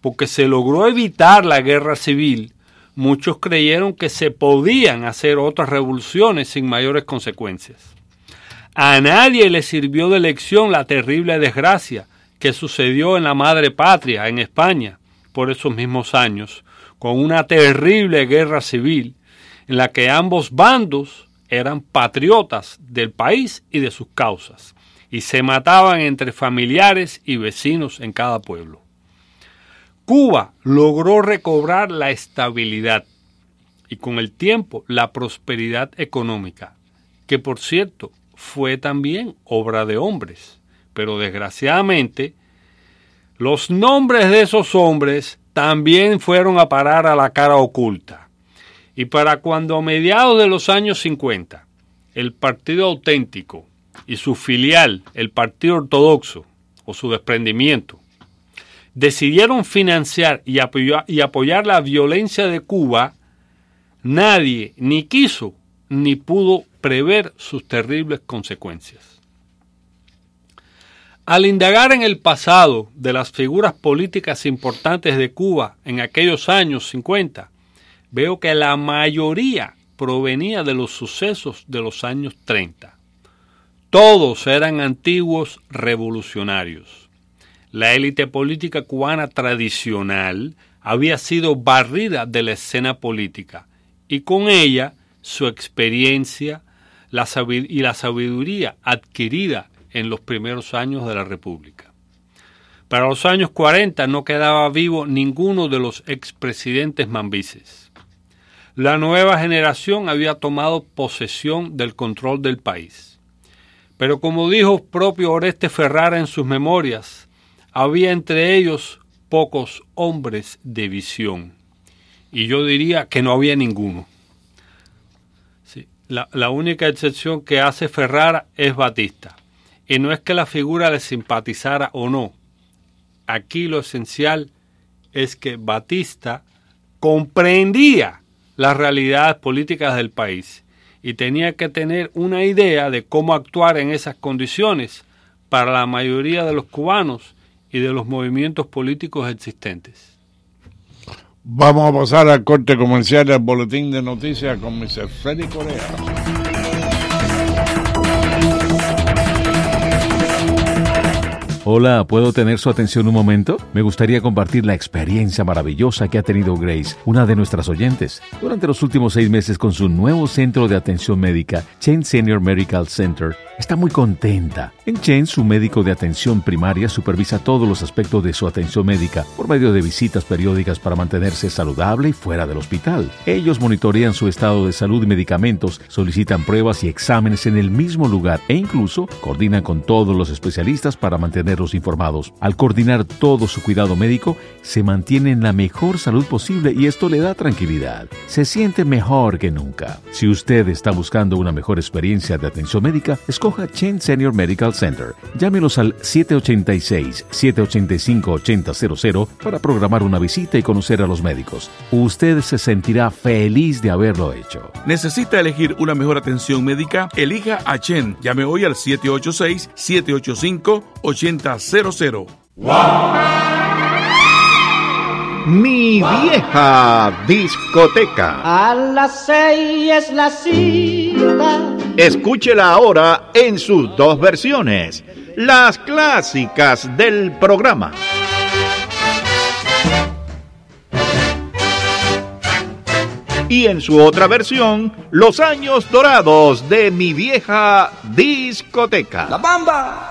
porque se logró evitar la guerra civil, muchos creyeron que se podían hacer otras revoluciones sin mayores consecuencias. A nadie le sirvió de lección la terrible desgracia que sucedió en la madre patria, en España, por esos mismos años, con una terrible guerra civil en la que ambos bandos eran patriotas del país y de sus causas, y se mataban entre familiares y vecinos en cada pueblo. Cuba logró recobrar la estabilidad y con el tiempo la prosperidad económica, que por cierto fue también obra de hombres, pero desgraciadamente los nombres de esos hombres también fueron a parar a la cara oculta. Y para cuando a mediados de los años 50 el Partido Auténtico y su filial, el Partido Ortodoxo, o su desprendimiento, decidieron financiar y apoyar, y apoyar la violencia de Cuba, nadie ni quiso ni pudo prever sus terribles consecuencias. Al indagar en el pasado de las figuras políticas importantes de Cuba en aquellos años 50, veo que la mayoría provenía de los sucesos de los años 30. Todos eran antiguos revolucionarios. La élite política cubana tradicional había sido barrida de la escena política y con ella su experiencia y la sabiduría adquirida en los primeros años de la República. Para los años 40 no quedaba vivo ninguno de los expresidentes mambises la nueva generación había tomado posesión del control del país. Pero como dijo propio Oreste Ferrara en sus memorias, había entre ellos pocos hombres de visión. Y yo diría que no había ninguno. La, la única excepción que hace Ferrara es Batista. Y no es que la figura le simpatizara o no. Aquí lo esencial es que Batista comprendía las realidades políticas del país y tenía que tener una idea de cómo actuar en esas condiciones para la mayoría de los cubanos y de los movimientos políticos existentes. Vamos a pasar al corte comercial del boletín de noticias con Mr. Freddy Corea. Hola, ¿puedo tener su atención un momento? Me gustaría compartir la experiencia maravillosa que ha tenido Grace, una de nuestras oyentes, durante los últimos seis meses con su nuevo centro de atención médica, Chain Senior Medical Center Está muy contenta. En Chen, su médico de atención primaria supervisa todos los aspectos de su atención médica por medio de visitas periódicas para mantenerse saludable y fuera del hospital. Ellos monitorean su estado de salud y medicamentos, solicitan pruebas y exámenes en el mismo lugar e incluso coordinan con todos los especialistas para mantenerlos informados. Al coordinar todo su cuidado médico, se mantiene en la mejor salud posible y esto le da tranquilidad. Se siente mejor que nunca. Si usted está buscando una mejor experiencia de atención médica, escoja Chen Senior Medical Center. Llámenos al 786-785-8000 para programar una visita y conocer a los médicos. Usted se sentirá feliz de haberlo hecho. ¿Necesita elegir una mejor atención médica? Elija a Chen. Llame hoy al 786-785-8000. Mi vieja discoteca. A las seis es la cita. Escúchela ahora en sus dos versiones, las clásicas del programa. Y en su otra versión, los años dorados de mi vieja discoteca. La bamba.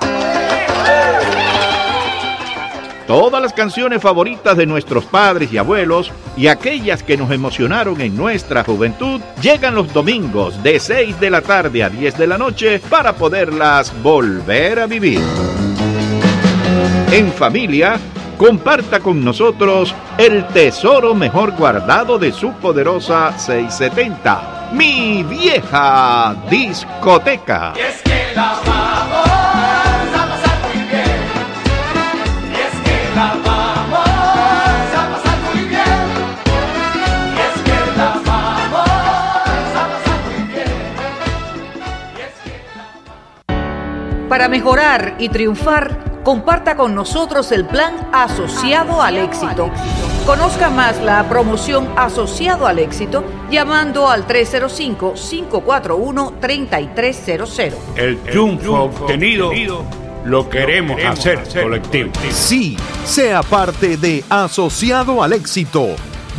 Todas las canciones favoritas de nuestros padres y abuelos y aquellas que nos emocionaron en nuestra juventud llegan los domingos de 6 de la tarde a 10 de la noche para poderlas volver a vivir. En familia, comparta con nosotros el tesoro mejor guardado de su poderosa 670, mi vieja discoteca. es que la vamos a pasar muy bien. Y es que la vamos a pasar muy bien. Y es que la vamos a pasar muy bien. Para mejorar y triunfar, comparta con nosotros el plan Asociado al Éxito. Conozca más la promoción Asociado al Éxito llamando al 305-541-3300. El triunfo obtenido lo queremos hacer colectivo. Sí, sea parte de Asociado al Éxito,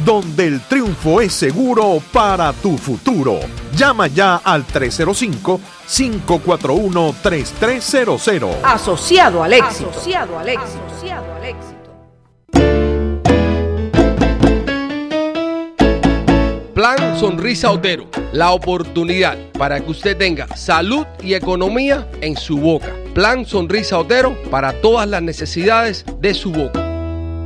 donde el triunfo es seguro para tu futuro. Llama ya al 305-541-3300. Asociado al Éxito. Asociado al éxito. Asociado al éxito. Plan Sonrisa Otero, la oportunidad para que usted tenga salud y economía en su boca. Plan Sonrisa Otero para todas las necesidades de su boca.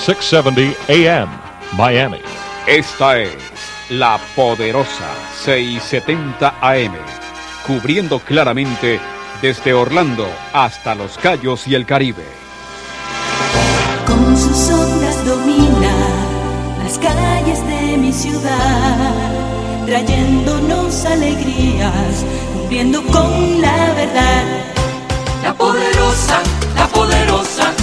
670 AM, Miami. Esta es la poderosa 670 AM, cubriendo claramente desde Orlando hasta Los Cayos y el Caribe. Con sus ondas domina las calles de mi ciudad, trayéndonos alegrías, cumpliendo con la verdad. La poderosa, la poderosa,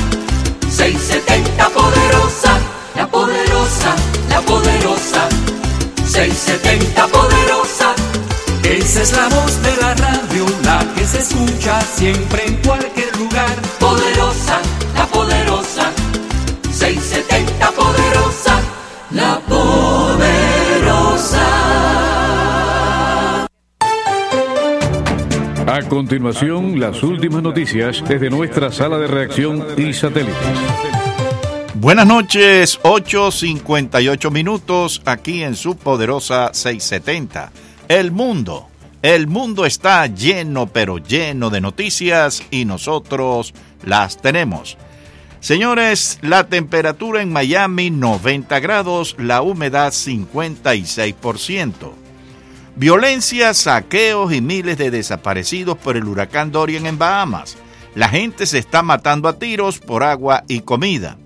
670 poderosa, la poderosa, la poderosa, 670 poderosa. Esa es la voz de la radio, la que se escucha siempre en cualquier lugar. Poderosa, la poderosa, 670 A continuación, las últimas noticias desde nuestra sala de reacción y satélites. Buenas noches, 8.58 minutos aquí en su poderosa 670. El mundo, el mundo está lleno, pero lleno de noticias y nosotros las tenemos. Señores, la temperatura en Miami 90 grados, la humedad 56%. Violencia, saqueos y miles de desaparecidos por el huracán Dorian en Bahamas. La gente se está matando a tiros por agua y comida.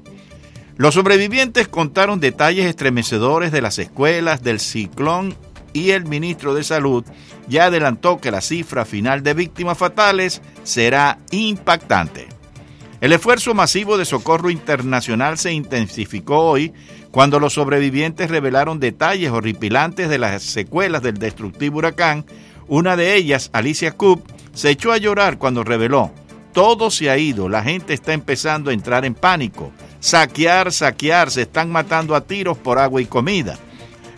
Los sobrevivientes contaron detalles estremecedores de las escuelas del ciclón y el ministro de Salud ya adelantó que la cifra final de víctimas fatales será impactante. El esfuerzo masivo de socorro internacional se intensificó hoy cuando los sobrevivientes revelaron detalles horripilantes de las secuelas del destructivo huracán. Una de ellas, Alicia Coop, se echó a llorar cuando reveló, todo se ha ido, la gente está empezando a entrar en pánico. Saquear, saquear, se están matando a tiros por agua y comida.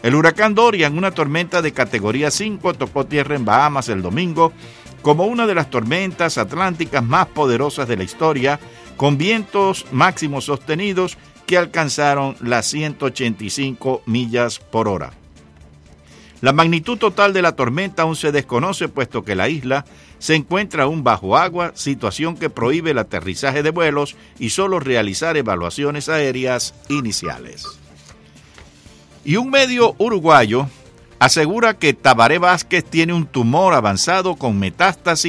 El huracán Dorian, una tormenta de categoría 5, tocó tierra en Bahamas el domingo como una de las tormentas atlánticas más poderosas de la historia, con vientos máximos sostenidos que alcanzaron las 185 millas por hora. La magnitud total de la tormenta aún se desconoce puesto que la isla se encuentra aún bajo agua, situación que prohíbe el aterrizaje de vuelos y solo realizar evaluaciones aéreas iniciales. Y un medio uruguayo asegura que Tabaré Vázquez tiene un tumor avanzado con metástasis